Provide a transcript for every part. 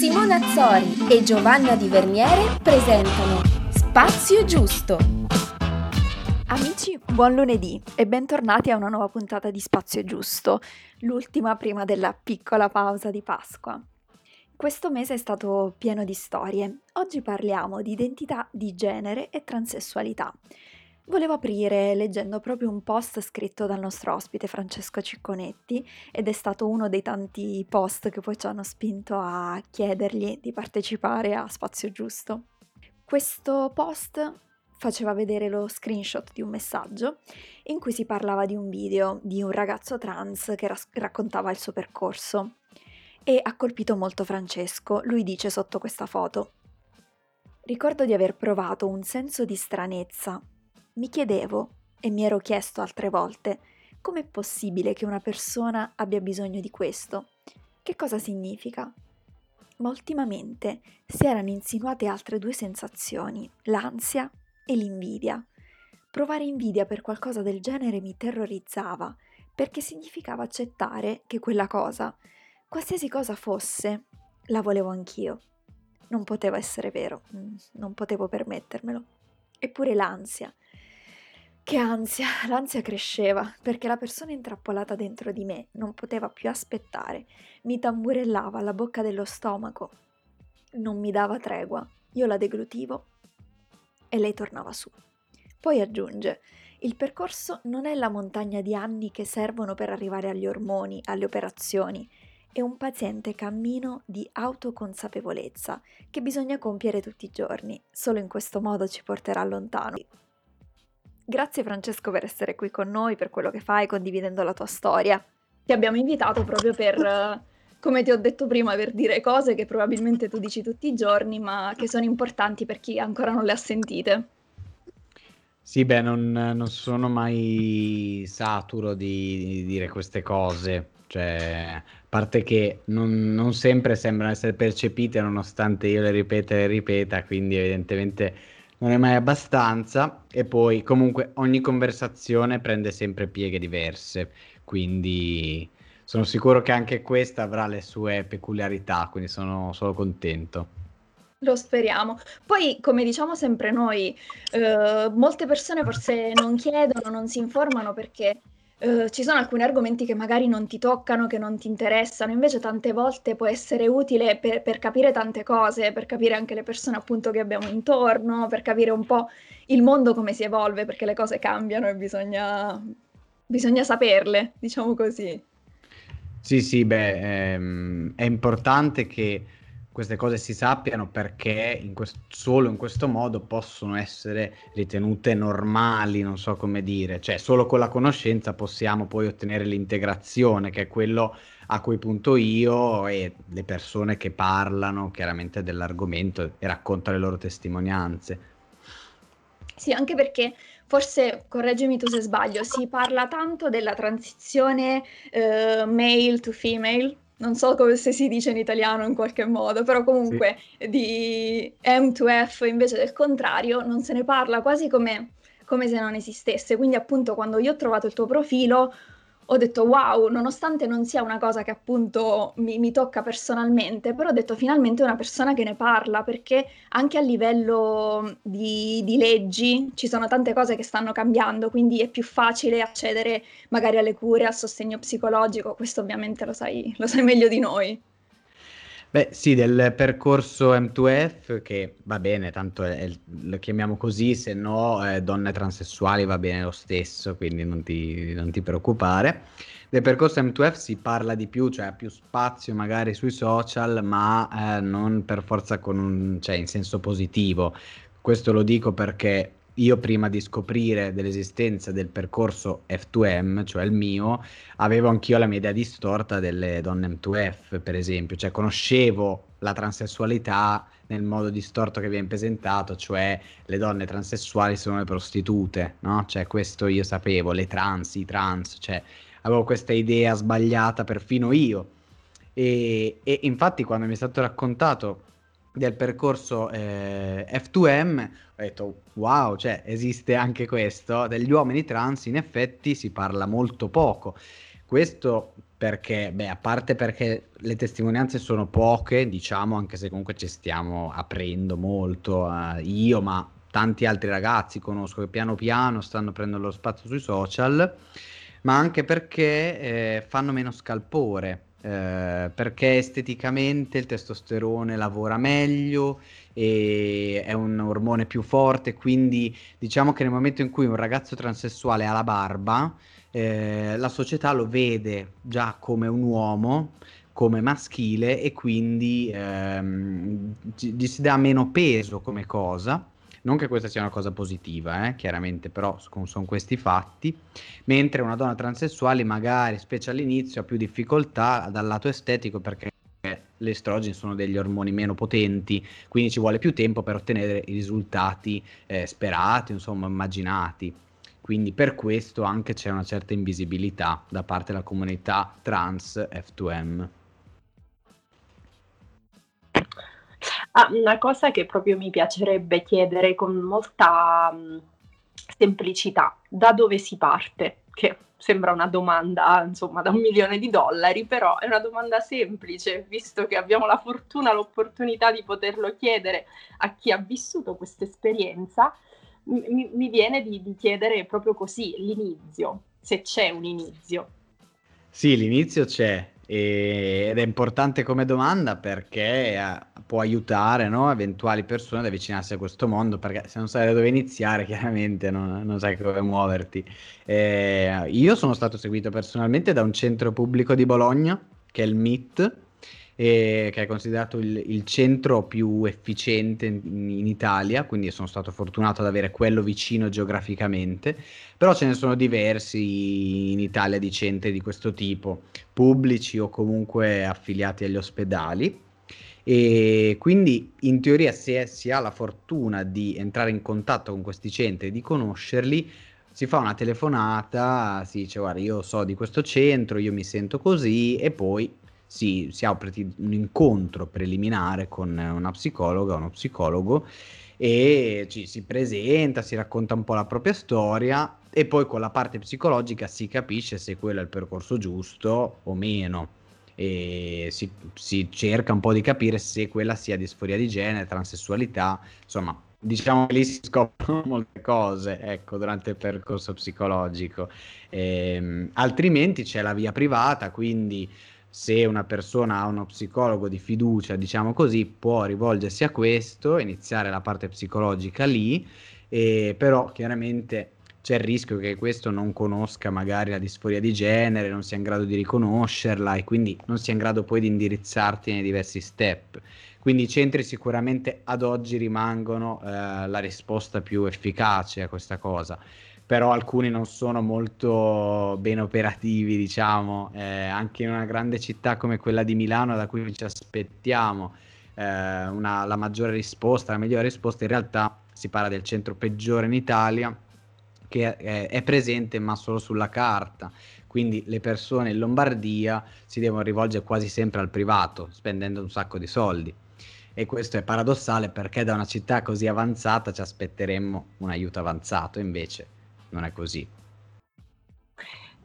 Simona Azzori e Giovanna Di Verniere presentano Spazio Giusto. Amici, buon lunedì e bentornati a una nuova puntata di Spazio Giusto, l'ultima prima della piccola pausa di Pasqua. Questo mese è stato pieno di storie. Oggi parliamo di identità di genere e transessualità. Volevo aprire leggendo proprio un post scritto dal nostro ospite Francesco Cicconetti ed è stato uno dei tanti post che poi ci hanno spinto a chiedergli di partecipare a Spazio Giusto. Questo post faceva vedere lo screenshot di un messaggio in cui si parlava di un video di un ragazzo trans che ras- raccontava il suo percorso e ha colpito molto Francesco. Lui dice sotto questa foto: Ricordo di aver provato un senso di stranezza mi chiedevo, e mi ero chiesto altre volte, com'è possibile che una persona abbia bisogno di questo? Che cosa significa? Ma ultimamente si erano insinuate altre due sensazioni, l'ansia e l'invidia. Provare invidia per qualcosa del genere mi terrorizzava, perché significava accettare che quella cosa, qualsiasi cosa fosse, la volevo anch'io. Non poteva essere vero, mm, non potevo permettermelo. Eppure l'ansia, che ansia, l'ansia cresceva perché la persona intrappolata dentro di me non poteva più aspettare, mi tamburellava alla bocca dello stomaco, non mi dava tregua, io la deglutivo e lei tornava su. Poi aggiunge, il percorso non è la montagna di anni che servono per arrivare agli ormoni, alle operazioni, è un paziente cammino di autoconsapevolezza che bisogna compiere tutti i giorni, solo in questo modo ci porterà lontano. Grazie Francesco per essere qui con noi, per quello che fai, condividendo la tua storia. Ti abbiamo invitato proprio per, come ti ho detto prima, per dire cose che probabilmente tu dici tutti i giorni, ma che sono importanti per chi ancora non le ha sentite. Sì, beh, non, non sono mai saturo di, di, dire queste cose, cioè, a parte che non, non sempre sembrano essere percepite nonostante io le ripeta e le ripeta, quindi evidentemente non è mai abbastanza e poi comunque ogni conversazione prende sempre pieghe diverse, quindi sono sicuro che anche questa avrà le sue peculiarità, quindi sono solo contento. Lo speriamo. Poi, come diciamo sempre noi, eh, molte persone forse non chiedono, non si informano perché Uh, ci sono alcuni argomenti che magari non ti toccano, che non ti interessano, invece tante volte può essere utile per, per, capire tante cose, per capire anche le persone appunto che abbiamo intorno, per capire un po' il mondo come si evolve, perché le cose cambiano e bisogna, bisogna saperle, diciamo così. Sì, sì, beh, ehm, è importante che queste cose si sappiano perché in quest- solo in questo modo possono essere ritenute normali, non so come dire, cioè solo con la conoscenza possiamo poi ottenere l'integrazione, che è quello a cui punto io e le persone che parlano chiaramente dell'argomento e raccontano le loro testimonianze. Sì, anche perché forse, correggimi tu se sbaglio, si parla tanto della transizione eh, male to female, non so come se si dice in italiano in qualche modo, però comunque sì. di M to F invece del contrario non se ne parla quasi come, come se non esistesse. Quindi appunto quando io ho trovato il tuo profilo ho detto wow, nonostante non sia una cosa che appunto mi, mi, tocca personalmente, però ho detto finalmente una persona che ne parla, perché anche a livello di, di, leggi ci sono tante cose che stanno cambiando, quindi è più facile accedere magari alle cure, al sostegno psicologico, questo ovviamente lo sai, lo sai meglio di noi. Beh, sì, del percorso M2F, che va bene, tanto è, lo chiamiamo così, se no eh, donne transessuali va bene lo stesso, quindi non ti, non ti, preoccupare. Del percorso M2F si parla di più, cioè ha più spazio magari sui social, ma eh, non per forza un, cioè, in senso positivo. Questo lo dico perché io prima di scoprire dell'esistenza del percorso F2M, cioè il mio, avevo anch'io la mia idea distorta delle donne M2F, per esempio, cioè conoscevo la transessualità nel modo distorto che viene presentato, cioè le donne transessuali sono le prostitute, no? Cioè questo io sapevo, le trans, i trans, cioè avevo questa idea sbagliata perfino io. E, e infatti quando mi è stato raccontato del percorso eh, F2M, ho detto wow, cioè esiste anche questo, degli uomini trans in effetti si parla molto poco. Questo perché, beh, a parte perché le testimonianze sono poche, diciamo, anche se comunque ci stiamo aprendo molto, uh, io, ma tanti altri ragazzi conosco che piano piano stanno prendendo lo spazio sui social, ma anche perché eh, fanno meno scalpore, eh, perché esteticamente il testosterone lavora meglio e è un ormone più forte, quindi diciamo che nel momento in cui un ragazzo transessuale ha la barba, eh, la società lo vede già come un uomo, come maschile e quindi ehm, gli si dà meno peso come cosa. Non che questa sia una cosa positiva, eh, chiaramente, però sono questi fatti. Mentre una donna transessuale magari, specie all'inizio, ha più difficoltà dal lato estetico perché le estrogeni sono degli ormoni meno potenti, quindi ci vuole più tempo per ottenere i risultati eh, sperati, insomma, immaginati. Quindi per questo anche c'è una certa invisibilità da parte della comunità trans F2M. Ah, una cosa che proprio mi piacerebbe chiedere con molta um, semplicità, da dove si parte? Che sembra una domanda, insomma, da un milione di dollari, però è una domanda semplice, visto che abbiamo la fortuna, l'opportunità di poterlo chiedere a chi ha vissuto questa esperienza mi, mi viene di, di chiedere proprio così l'inizio, se c'è un inizio. Sì, l'inizio c'è ed è importante come domanda perché può aiutare no, eventuali persone ad avvicinarsi a questo mondo perché se non sai da dove iniziare chiaramente non, non sai dove muoverti. Eh, io sono stato seguito personalmente da un centro pubblico di Bologna che è il MIT e che è considerato il, il centro più efficiente in, in, Italia, quindi sono stato fortunato ad avere quello vicino geograficamente, però ce ne sono diversi in Italia di centri di questo tipo, pubblici o comunque affiliati agli ospedali. E quindi in teoria se si ha la fortuna di entrare in contatto con questi centri di conoscerli, si fa una telefonata, si dice guarda io so di questo centro, io mi sento così e poi si, si apre un incontro preliminare con una psicologa o uno psicologo e ci si presenta, si racconta un po' la propria storia e poi con la parte psicologica si capisce se quello è il percorso giusto o meno e si, si cerca un po' di capire se quella sia disforia di genere, transessualità, insomma diciamo che lì si scoprono molte cose ecco, durante il percorso psicologico. Ehm, altrimenti c'è la via privata, quindi se una persona ha uno psicologo di fiducia, diciamo così, può rivolgersi a questo, iniziare la parte psicologica lì, e però chiaramente c'è il rischio che questo non conosca magari la disforia di genere, non sia in grado di riconoscerla e quindi non sia in grado poi di indirizzarti nei diversi step. Quindi i centri sicuramente ad oggi rimangono eh, la risposta più efficace a questa cosa però alcuni non sono molto ben operativi, diciamo, eh, anche in una grande città come quella di Milano da cui ci aspettiamo eh, una, la maggiore risposta, la migliore risposta, in realtà si parla del centro peggiore in Italia che è, è presente ma solo sulla carta, quindi le persone in Lombardia si devono rivolgere quasi sempre al privato, spendendo un sacco di soldi. E questo è paradossale perché da una città così avanzata ci aspetteremmo un aiuto avanzato, invece non è così.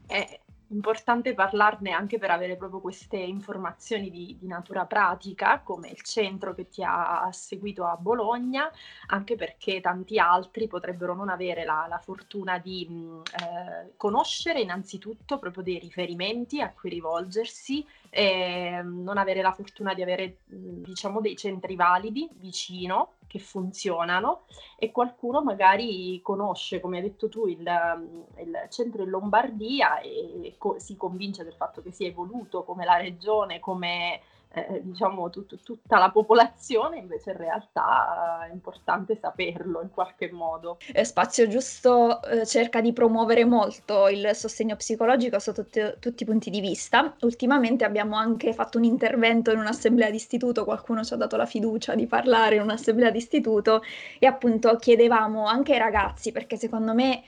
È importante parlarne anche per avere proprio queste informazioni di, di, natura pratica, come il centro che ti ha seguito a Bologna, anche perché tanti altri potrebbero non avere la, la fortuna di mh, eh, conoscere innanzitutto proprio dei riferimenti a cui rivolgersi, e non avere la fortuna di avere diciamo dei centri validi vicino che funzionano e qualcuno magari conosce, come hai detto tu, il, il centro in Lombardia e co- si convince del fatto che sia evoluto come la regione, come eh, diciamo tut- tutta la popolazione, invece in realtà è importante saperlo in qualche modo. Eh, Spazio Giusto eh, cerca di promuovere molto il sostegno psicologico sotto t- tutti i punti di vista. Ultimamente abbiamo anche fatto un intervento in un'assemblea d'istituto, qualcuno ci ha dato la fiducia di parlare in un'assemblea d'istituto e appunto chiedevamo anche ai ragazzi, perché secondo me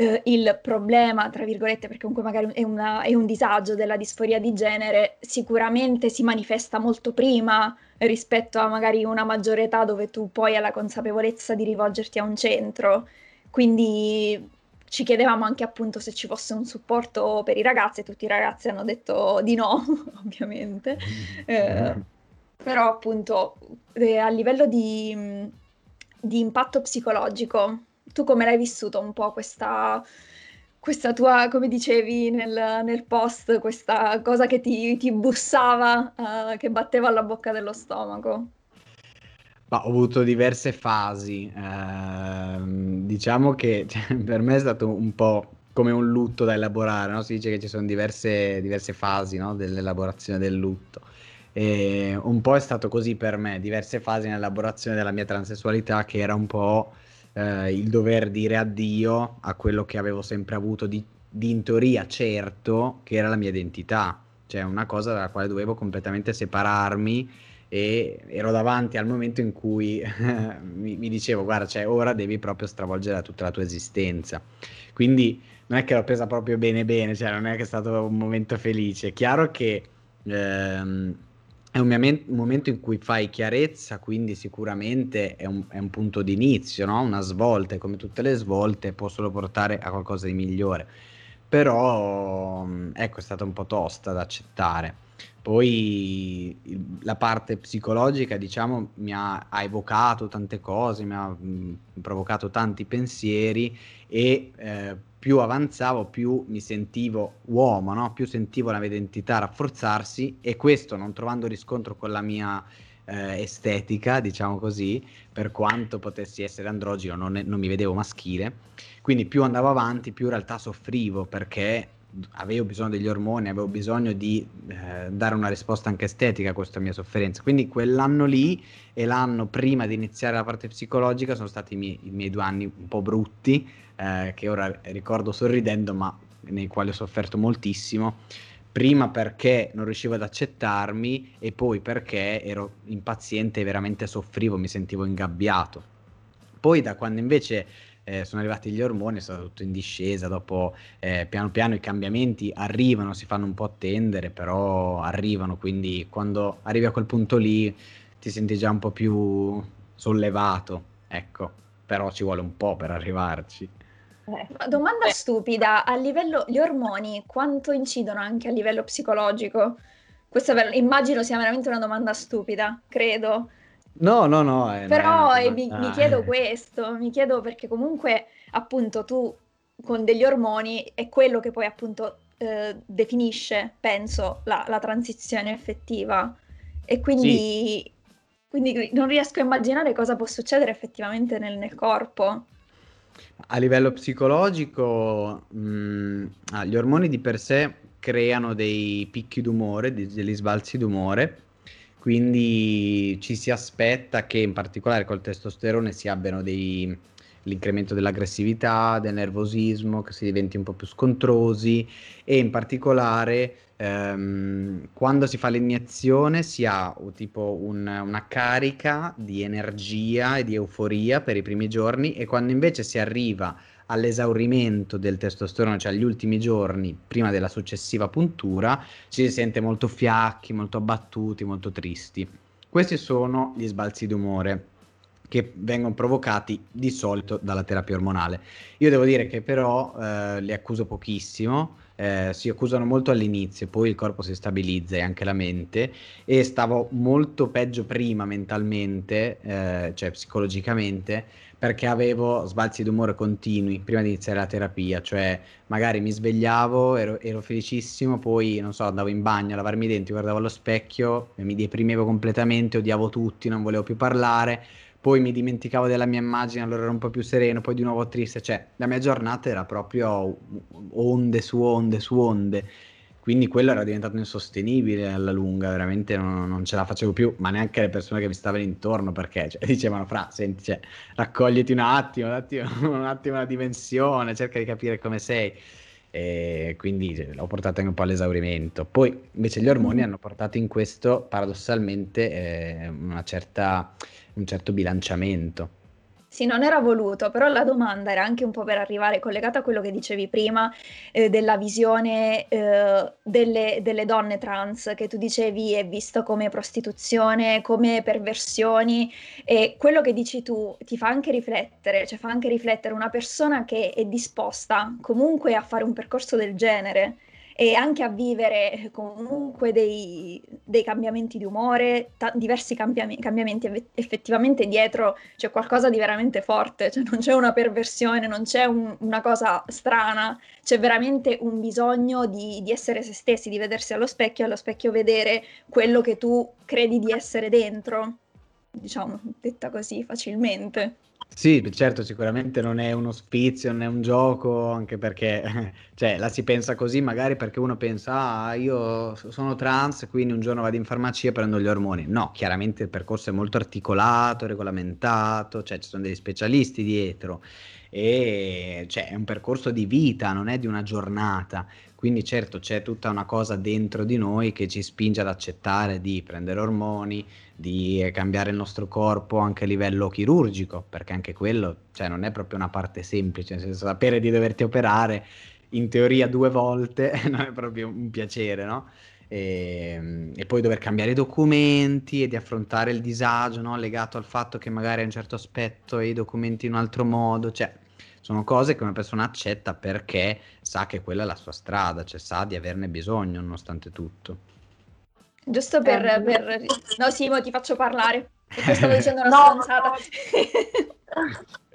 eh, il problema, tra virgolette, perché comunque magari è, una, è un disagio della disforia di genere, sicuramente si manifesta molto prima rispetto a magari una maggiore età dove tu poi hai la consapevolezza di rivolgerti a un centro. Quindi ci chiedevamo anche appunto se ci fosse un supporto per i ragazzi e tutti i ragazzi hanno detto di no, ovviamente. Eh, però appunto eh, a livello di, di impatto psicologico, tu come l'hai vissuto un po' questa questa tua, come dicevi nel, nel post, questa cosa che ti, ti bussava, uh, che batteva alla bocca dello stomaco? Ma ho avuto diverse fasi, eh, diciamo che cioè, per me è stato un po' come un lutto da elaborare, no? si dice che ci sono diverse, diverse fasi no? dell'elaborazione del lutto. E un po' è stato così per me, diverse fasi nell'elaborazione della mia transessualità che era un po' eh, il dover dire addio a quello che avevo sempre avuto di, di in teoria certo che era la mia identità, cioè una cosa dalla quale dovevo completamente separarmi e ero davanti al momento in cui mi, mi, dicevo guarda cioè ora devi proprio stravolgere tutta la tua esistenza. Quindi non è che l'ho presa proprio bene bene cioè non è che è stato un momento felice. È chiaro che ehm, è un, momento in cui fai chiarezza, quindi sicuramente è un, è un punto di inizio, no? una svolta e come tutte le svolte può solo portare a qualcosa di migliore. Però ecco, è stata un po' tosta da accettare. Poi la parte psicologica, diciamo, mi ha, ha evocato tante cose, mi ha mh, provocato tanti pensieri e eh, più avanzavo, più mi sentivo uomo, no? più sentivo la mia identità rafforzarsi e questo non trovando riscontro con la mia eh, estetica, diciamo così, per quanto potessi essere androgino, non, non mi vedevo maschile, quindi più andavo avanti, più in realtà soffrivo perché avevo bisogno degli ormoni, avevo bisogno di eh, dare una risposta anche estetica a questa mia sofferenza. Quindi quell'anno lì e l'anno prima di iniziare la parte psicologica sono stati i miei, i miei due anni un po' brutti, eh, che ora ricordo sorridendo, ma nei quali ho sofferto moltissimo. Prima perché non riuscivo ad accettarmi e poi perché ero impaziente e veramente soffrivo, mi sentivo ingabbiato. Poi da quando invece eh, sono arrivati gli ormoni, è stato tutto in discesa, dopo eh, piano piano i cambiamenti arrivano, si fanno un po' attendere, però arrivano, quindi quando arrivi a quel punto lì ti senti già un po' più sollevato, ecco, però ci vuole un po' per arrivarci. Eh, domanda eh. stupida, a livello, gli ormoni quanto incidono anche a livello psicologico? Questa immagino sia veramente una domanda stupida, credo. No, no, no. Eh, Però eh, mi, mi, chiedo questo, mi chiedo perché comunque appunto tu con degli ormoni è quello che poi appunto eh, definisce, penso, la, la, transizione effettiva. E quindi, sì. quindi, non riesco a immaginare cosa può succedere effettivamente nel, nel corpo. A livello psicologico, mh, mm, ah, gli ormoni di per sé creano dei picchi d'umore, degli sbalzi d'umore quindi ci si aspetta che in particolare col testosterone si abbiano dei, l'incremento dell'aggressività, del nervosismo, che si diventi un po' più scontrosi e in particolare ehm, quando si fa l'iniezione si ha tipo un, una carica di energia e di euforia per i primi giorni e quando invece si arriva all'esaurimento del testosterone, cioè agli ultimi giorni prima della successiva puntura, ci si sente molto fiacchi, molto abbattuti, molto tristi. Questi sono gli sbalzi d'umore che vengono provocati di solito dalla terapia ormonale. Io devo dire che però eh, li accuso pochissimo, eh, si accusano molto all'inizio, poi il corpo si stabilizza e anche la mente. E stavo molto peggio prima mentalmente, eh, cioè psicologicamente, perché avevo sbalzi d'umore continui prima di iniziare la terapia, cioè magari mi svegliavo, ero, ero felicissimo, poi non so, andavo in bagno a lavarmi i denti, guardavo allo specchio, mi deprimevo completamente, odiavo tutti, non volevo più parlare, poi mi dimenticavo della mia immagine, allora ero un po' più sereno, poi di nuovo triste, cioè la mia giornata era proprio onde su onde su onde quindi quello era diventato insostenibile alla lunga, veramente non, non, ce la facevo più, ma neanche le persone che mi stavano intorno perché cioè, dicevano, fra, senti, cioè, raccogliti un attimo, un attimo, un attimo la dimensione, cerca di capire come sei. E quindi cioè, l'ho portato anche un po' all'esaurimento. Poi invece gli ormoni hanno portato in questo paradossalmente eh, una certa, un certo bilanciamento. Sì, non era voluto, però la domanda era anche un po' per arrivare collegata a quello che dicevi prima, eh, della visione eh, delle, delle donne trans, che tu dicevi è visto come prostituzione, come perversioni, e quello che dici tu ti fa anche riflettere, cioè fa anche riflettere una persona che è disposta comunque a fare un percorso del genere e anche a vivere comunque dei, dei cambiamenti di umore, ta- diversi cambiam- cambiamenti effettivamente dietro c'è qualcosa di veramente forte, cioè non c'è una perversione, non c'è un, una cosa strana, c'è veramente un bisogno di, di essere se stessi, di vedersi allo specchio e allo specchio vedere quello che tu credi di essere dentro, diciamo, detta così facilmente. Sì, certo, sicuramente non è uno sfizio, non è un gioco, anche perché cioè, la si pensa così magari perché uno pensa, ah, io sono trans, quindi un giorno vado in farmacia e prendo gli ormoni. No, chiaramente il percorso è molto articolato, regolamentato, cioè ci sono degli specialisti dietro e cioè, è un percorso di vita, non è di una giornata. Quindi certo c'è tutta una cosa dentro di noi che ci spinge ad accettare di prendere ormoni, di cambiare il nostro corpo anche a livello chirurgico, perché anche quello cioè, non è proprio una parte semplice, nel senso sapere di doverti operare in teoria due volte non è proprio un piacere, no? E, e, poi dover cambiare i documenti e di affrontare il disagio no? legato al fatto che magari a un certo aspetto i documenti in un altro modo, cioè sono cose che una persona accetta perché sa che quella è la sua strada, cioè sa di averne bisogno nonostante tutto. Giusto per... Eh, per... No Simo, ti faccio parlare, perché stavo dicendo una no, stronzata. No.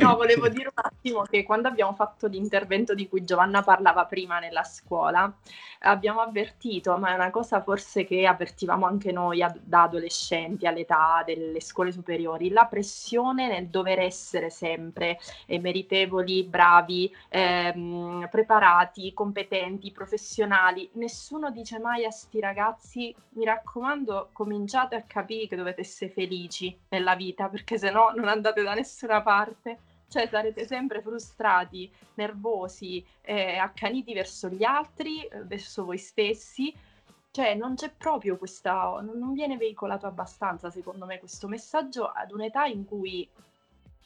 No, volevo dire un attimo che quando abbiamo fatto l'intervento di cui Giovanna parlava prima nella scuola, abbiamo avvertito, ma è una cosa forse che avvertivamo anche noi ad, da adolescenti all'età delle scuole superiori, la pressione nel dover essere sempre eh, meritevoli, bravi, ehm, preparati, competenti, professionali. Nessuno dice mai a sti ragazzi, mi raccomando, cominciate a capire che dovete essere felici nella vita, perché se no non andate da nessuna parte cioè sarete sempre frustrati, nervosi, eh, accaniti verso gli altri, eh, verso voi stessi. Cioè non c'è proprio questa, non viene veicolato abbastanza secondo me questo messaggio ad un'età in cui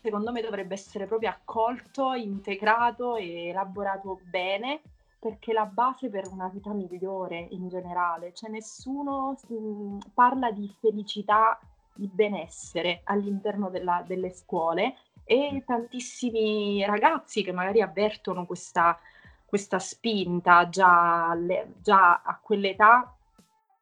secondo me dovrebbe essere proprio accolto, integrato e elaborato bene perché la base per una vita migliore in generale, cioè nessuno mh, mm, parla di felicità, di benessere all'interno della, delle scuole e tantissimi ragazzi che magari avvertono questa, questa spinta già, le, già, a quell'età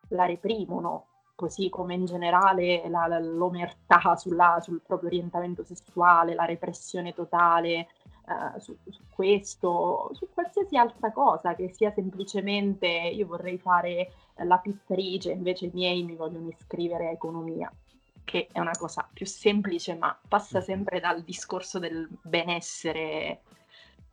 la reprimono, così come in generale la, la, l'omertà sulla, sul proprio orientamento sessuale, la repressione totale uh, su, su, questo, su qualsiasi altra cosa che sia semplicemente io vorrei fare la pittrice, invece i miei mi vogliono iscrivere a economia che è una cosa più semplice, ma passa sempre dal discorso del benessere,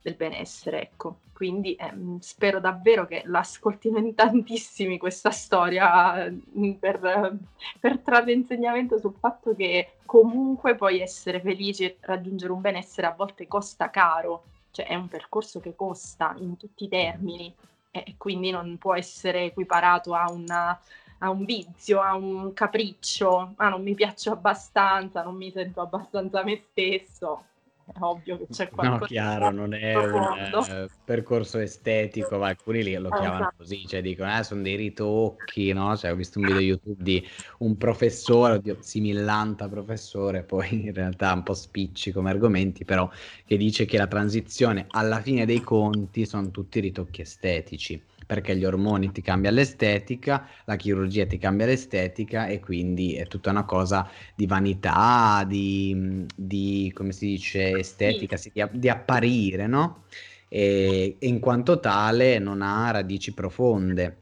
del benessere, ecco. Quindi ehm, spero davvero che l'ascoltino in tantissimi questa storia mm, per, per trarre insegnamento sul fatto che comunque puoi essere felice e raggiungere un benessere a volte costa caro, cioè è un percorso che costa in tutti i termini. E quindi non può essere equiparato a una a un vizio, a un capriccio, ah non mi piaccio abbastanza, non mi sento abbastanza me stesso. È ovvio che c'è qualcosa. No, chiaro, non è profondo. un uh, percorso estetico, ma alcuni lì lo chiamano esatto. così, cioè dicono, eh, sono dei ritocchi, no? Cioè, ho visto un video YouTube di un professore, oddio, simillanta professore, poi in realtà un po' spicci come argomenti, però che dice che la transizione alla fine dei conti sono tutti ritocchi estetici perché gli ormoni ti cambia l'estetica, la chirurgia ti cambia l'estetica e quindi è tutta una cosa di vanità, di, di come si dice, estetica, sì. di, di, apparire, no? E, e in quanto tale non ha radici profonde.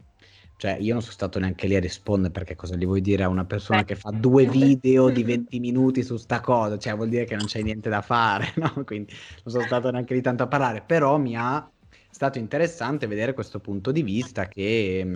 Cioè, io non sono stato neanche lì a rispondere perché cosa gli vuoi dire a una persona Beh. che fa due video di 20 minuti su sta cosa? Cioè, vuol dire che non c'è niente da fare, no? Quindi non sono stato neanche lì tanto a parlare, però mi ha stato interessante vedere questo punto di vista che, mm,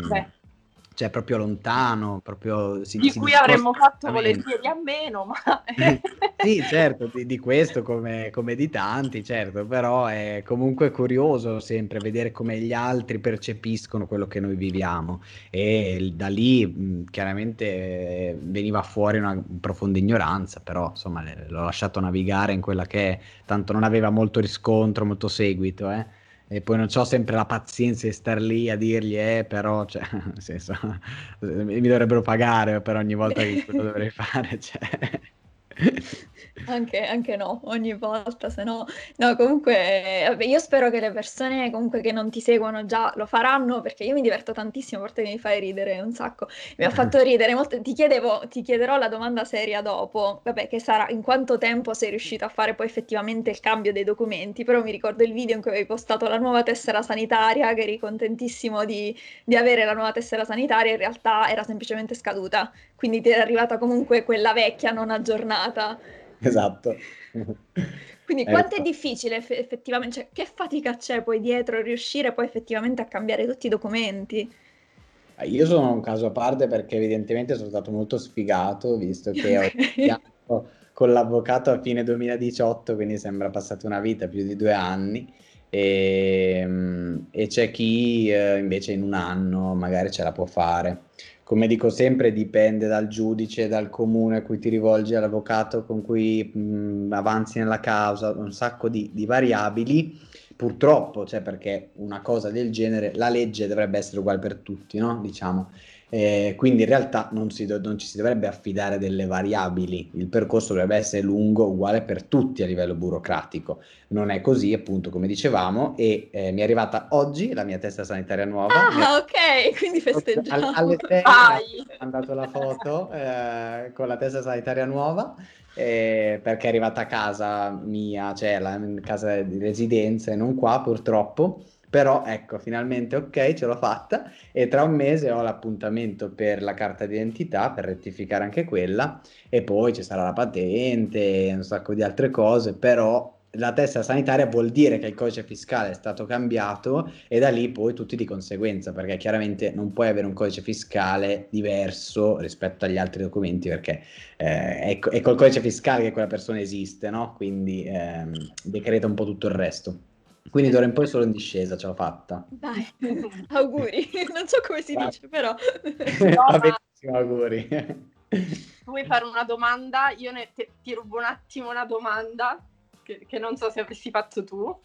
cioè proprio lontano, proprio si, di si cui avremmo fatto volentieri a meno, ma... sì, certo, di, di questo come, come, di tanti, certo, però è comunque curioso sempre vedere come gli altri percepiscono quello che noi viviamo. E da lì mh, chiaramente eh, veniva fuori una profonda ignoranza, però insomma l'ho lasciato navigare in quella che è, tanto non aveva molto riscontro, molto seguito, eh e poi non ho sempre la pazienza di star lì a dirgli, eh, però, cioè, nel senso, mi dovrebbero pagare per ogni volta che lo dovrei fare, cioè. Anche, anche no, ogni volta, se no... No, comunque, vabbè, io spero che le persone comunque che non ti seguono già lo faranno, perché io mi diverto tantissimo, a parte che mi fai ridere un sacco. Mi ha fatto ridere molto. Ti chiedevo, ti chiederò la domanda seria dopo, vabbè, che sarà in quanto tempo sei riuscito a fare poi effettivamente il cambio dei documenti, però mi ricordo il video in cui avevi postato la nuova tessera sanitaria, che eri contentissimo di, di avere la nuova tessera sanitaria, in realtà era semplicemente scaduta, quindi ti era arrivata comunque quella vecchia, non aggiornata. Esatto. Quindi quanto è difficile effettivamente, cioè, che fatica c'è poi dietro riuscire poi effettivamente a cambiare tutti i documenti? Io sono un caso a parte perché evidentemente sono stato molto sfigato, visto che ho iniziato con l'avvocato a fine 2018, quindi sembra passata una vita, più di due anni, e, ehm, e c'è chi eh, invece in un anno magari ce la può fare come dico sempre, dipende dal giudice, dal comune a cui ti rivolgi, all'avvocato con cui mh, avanzi nella causa, un sacco di, di variabili. Purtroppo, cioè perché una cosa del genere, la legge dovrebbe essere uguale per tutti, no? Diciamo. Eh, quindi in realtà non, si, non, ci si dovrebbe affidare delle variabili, il percorso dovrebbe essere lungo, uguale per tutti a livello burocratico. Non è così, appunto, come dicevamo, e eh, mi è arrivata oggi la mia testa sanitaria nuova. Ah, ok, quindi festeggiamo. alle 6 ho mandato la foto eh, con la testa sanitaria nuova. Eh, perché è arrivata a casa mia, cioè la casa di residenza e non qua purtroppo però ecco, finalmente ok, ce l'ho fatta e tra un mese ho l'appuntamento per la carta d'identità per rettificare anche quella e poi ci sarà la patente e un sacco di altre cose, però la testa sanitaria vuol dire che il codice fiscale è stato cambiato e da lì poi tutti di conseguenza, perché chiaramente non puoi avere un codice fiscale diverso rispetto agli altri documenti, perché eh, è, è, col codice fiscale che quella persona esiste, no? Quindi ehm, decreta un po' tutto il resto. Quindi d'ora in poi solo in discesa ce l'ho fatta. Dai, auguri. Non so come si Vai. dice, però. Va benissimo, auguri. Vuoi fare una domanda? Io ne te, ti rubo un attimo una domanda che, che non so se avresti fatto tu.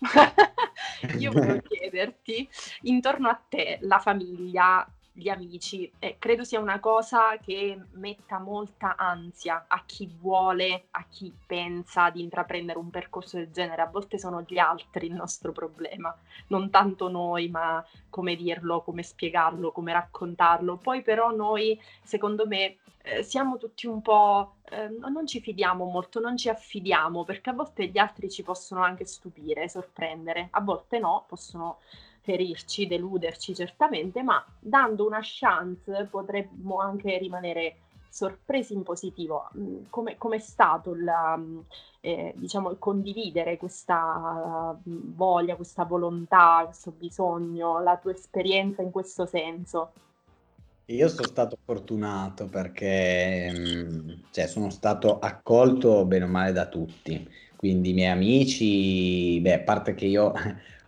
Io volevo chiederti, intorno a te, la famiglia, gli amici. Eh, credo sia una cosa che metta molta ansia a chi vuole, a chi pensa di intraprendere un percorso del genere. A volte sono gli altri il nostro problema, non tanto noi, ma come dirlo, come spiegarlo, come raccontarlo. Poi però noi, secondo me, eh, siamo tutti un po'... Eh, non ci fidiamo molto, non ci affidiamo, perché a volte gli altri ci possono anche stupire, sorprendere, a volte no, possono ferirci, deluderci certamente, ma dando una chance potremmo anche rimanere sorpresi in positivo. Mm, come, è stato il, mm, eh, diciamo, condividere questa mm, voglia, questa volontà, questo bisogno, la tua esperienza in questo senso? Io sono stato fortunato perché cioè, sono stato accolto bene o male da tutti, quindi i miei amici, beh, a parte che io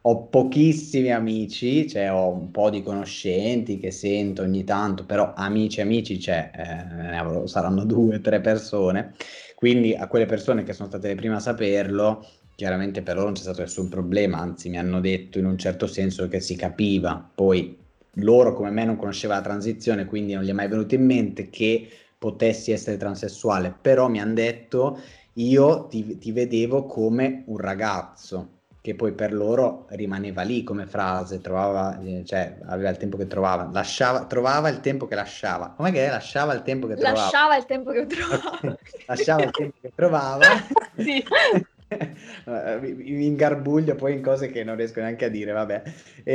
ho pochissimi amici, cioè ho un po' di conoscenti che sento ogni tanto, però amici amici c'è, eh, avrò, saranno due tre persone, quindi a quelle persone che sono state le prime a saperlo, chiaramente per loro non c'è stato nessun problema, anzi mi hanno detto in un certo senso che si capiva, poi loro come me non conosceva la transizione, quindi non gli è mai venuto in mente che potessi essere transessuale, però mi hanno detto io ti, ti vedevo come un ragazzo, che poi per loro rimaneva lì come frase, trovava, eh, cioè aveva il tempo che trovava, lasciava, trovava il tempo che lasciava. Com'è che è? Lasciava il tempo che trovava. Lasciava il tempo che trovava. lasciava il tempo che trovava. sì. Mi ingarbuglio poi in cose che non riesco neanche a dire, vabbè. E,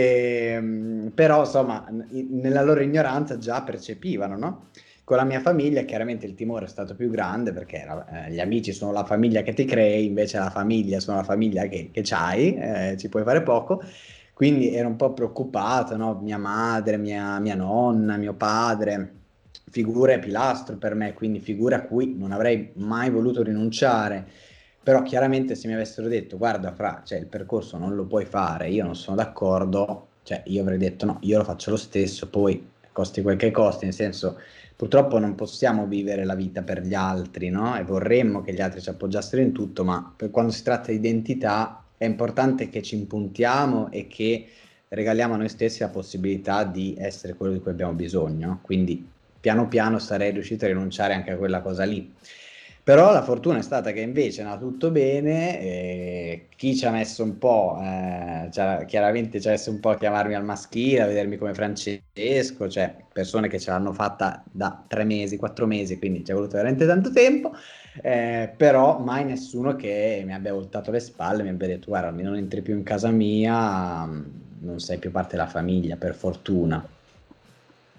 ehm, però insomma, nella loro ignoranza già percepivano, no? Con la mia famiglia chiaramente il timore è stato più grande perché eh, gli amici sono la famiglia che ti crei, invece la famiglia sono la famiglia che, che c'hai, eh, ci puoi fare poco. quindi ero un po' preoccupato, no? Mia madre, mia, mia nonna, mio padre, figure pilastro per me, quindi figure a cui non avrei mai voluto rinunciare. Però chiaramente se mi avessero detto guarda Fra, cioè, il percorso non lo puoi fare, io non sono d'accordo, cioè io avrei detto no, io lo faccio lo stesso, poi costi quel che costi, nel senso purtroppo non possiamo vivere la vita per gli altri, no? E vorremmo che gli altri ci appoggiassero in tutto, ma per quando si tratta di identità è importante che ci impuntiamo e che regaliamo a noi stessi la possibilità di essere quello di cui abbiamo bisogno. Quindi piano piano sarei riuscito a rinunciare anche a quella cosa lì. Però la fortuna è stata che invece è andato tutto bene, chi ci ha messo un po', eh, chiaramente ci ha messo un po' a chiamarmi al maschile, a vedermi come Francesco, cioè persone che ce l'hanno fatta da tre mesi, quattro mesi, quindi ci è voluto veramente tanto tempo, eh, però mai nessuno che mi abbia voltato le spalle, mi abbia detto guarda, non entri più in casa mia, non sei più parte della famiglia, per fortuna.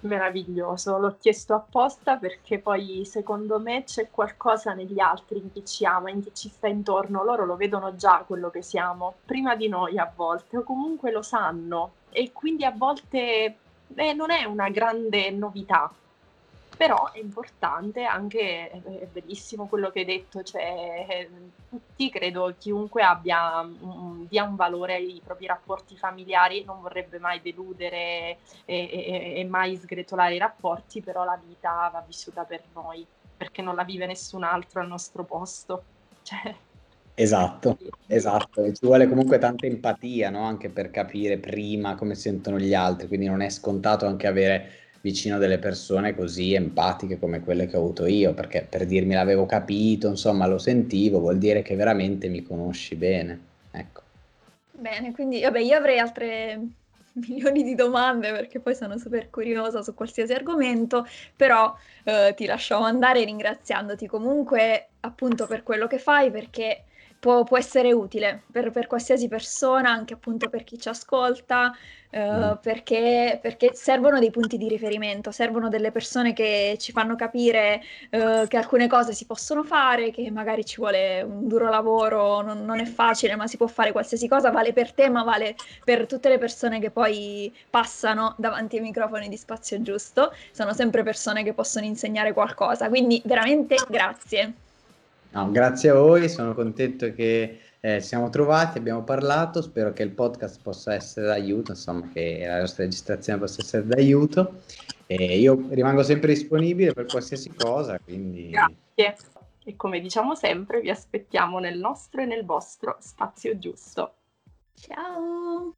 Meraviglioso, l'ho chiesto apposta perché poi secondo me c'è qualcosa negli altri in chi ci ama, in chi ci sta intorno, loro lo vedono già quello che siamo, prima di noi a volte, o comunque lo sanno. E quindi a volte eh, non è una grande novità, però è importante anche, è bellissimo quello che hai detto, cioè tutti, credo, chiunque abbia, um, dia un valore ai propri rapporti familiari non vorrebbe mai deludere e, e, e mai sgretolare i rapporti, però la vita va vissuta per noi, perché non la vive nessun altro al nostro posto. Cioè, Esatto, esatto, e ci vuole comunque tanta empatia, no? Anche per capire prima come sentono gli altri, quindi non è scontato anche avere vicino delle persone così empatiche come quelle che ho avuto io, perché per dirmi l'avevo capito, insomma lo sentivo, vuol dire che veramente mi conosci bene. Ecco. Bene, quindi vabbè, io avrei altre milioni di domande perché poi sono super curiosa su qualsiasi argomento, però eh, ti lascio andare ringraziandoti comunque appunto per quello che fai perché può, può essere utile per, per, qualsiasi persona, anche appunto per chi ci ascolta, eh, mm. perché, perché, servono dei punti di riferimento, servono delle persone che ci fanno capire eh, che alcune cose si possono fare, che magari ci vuole un duro lavoro, non, non, è facile, ma si può fare qualsiasi cosa, vale per te, ma vale per tutte le persone che poi passano davanti ai microfoni di spazio giusto. Sono sempre persone che possono insegnare qualcosa, quindi veramente grazie. No, grazie a voi, sono contento che eh, siamo trovati, abbiamo parlato, spero che il podcast possa essere d'aiuto, insomma che la nostra registrazione possa essere d'aiuto e io rimango sempre disponibile per qualsiasi cosa, quindi... Grazie. E come diciamo sempre, vi aspettiamo nel nostro e nel vostro spazio giusto. Ciao!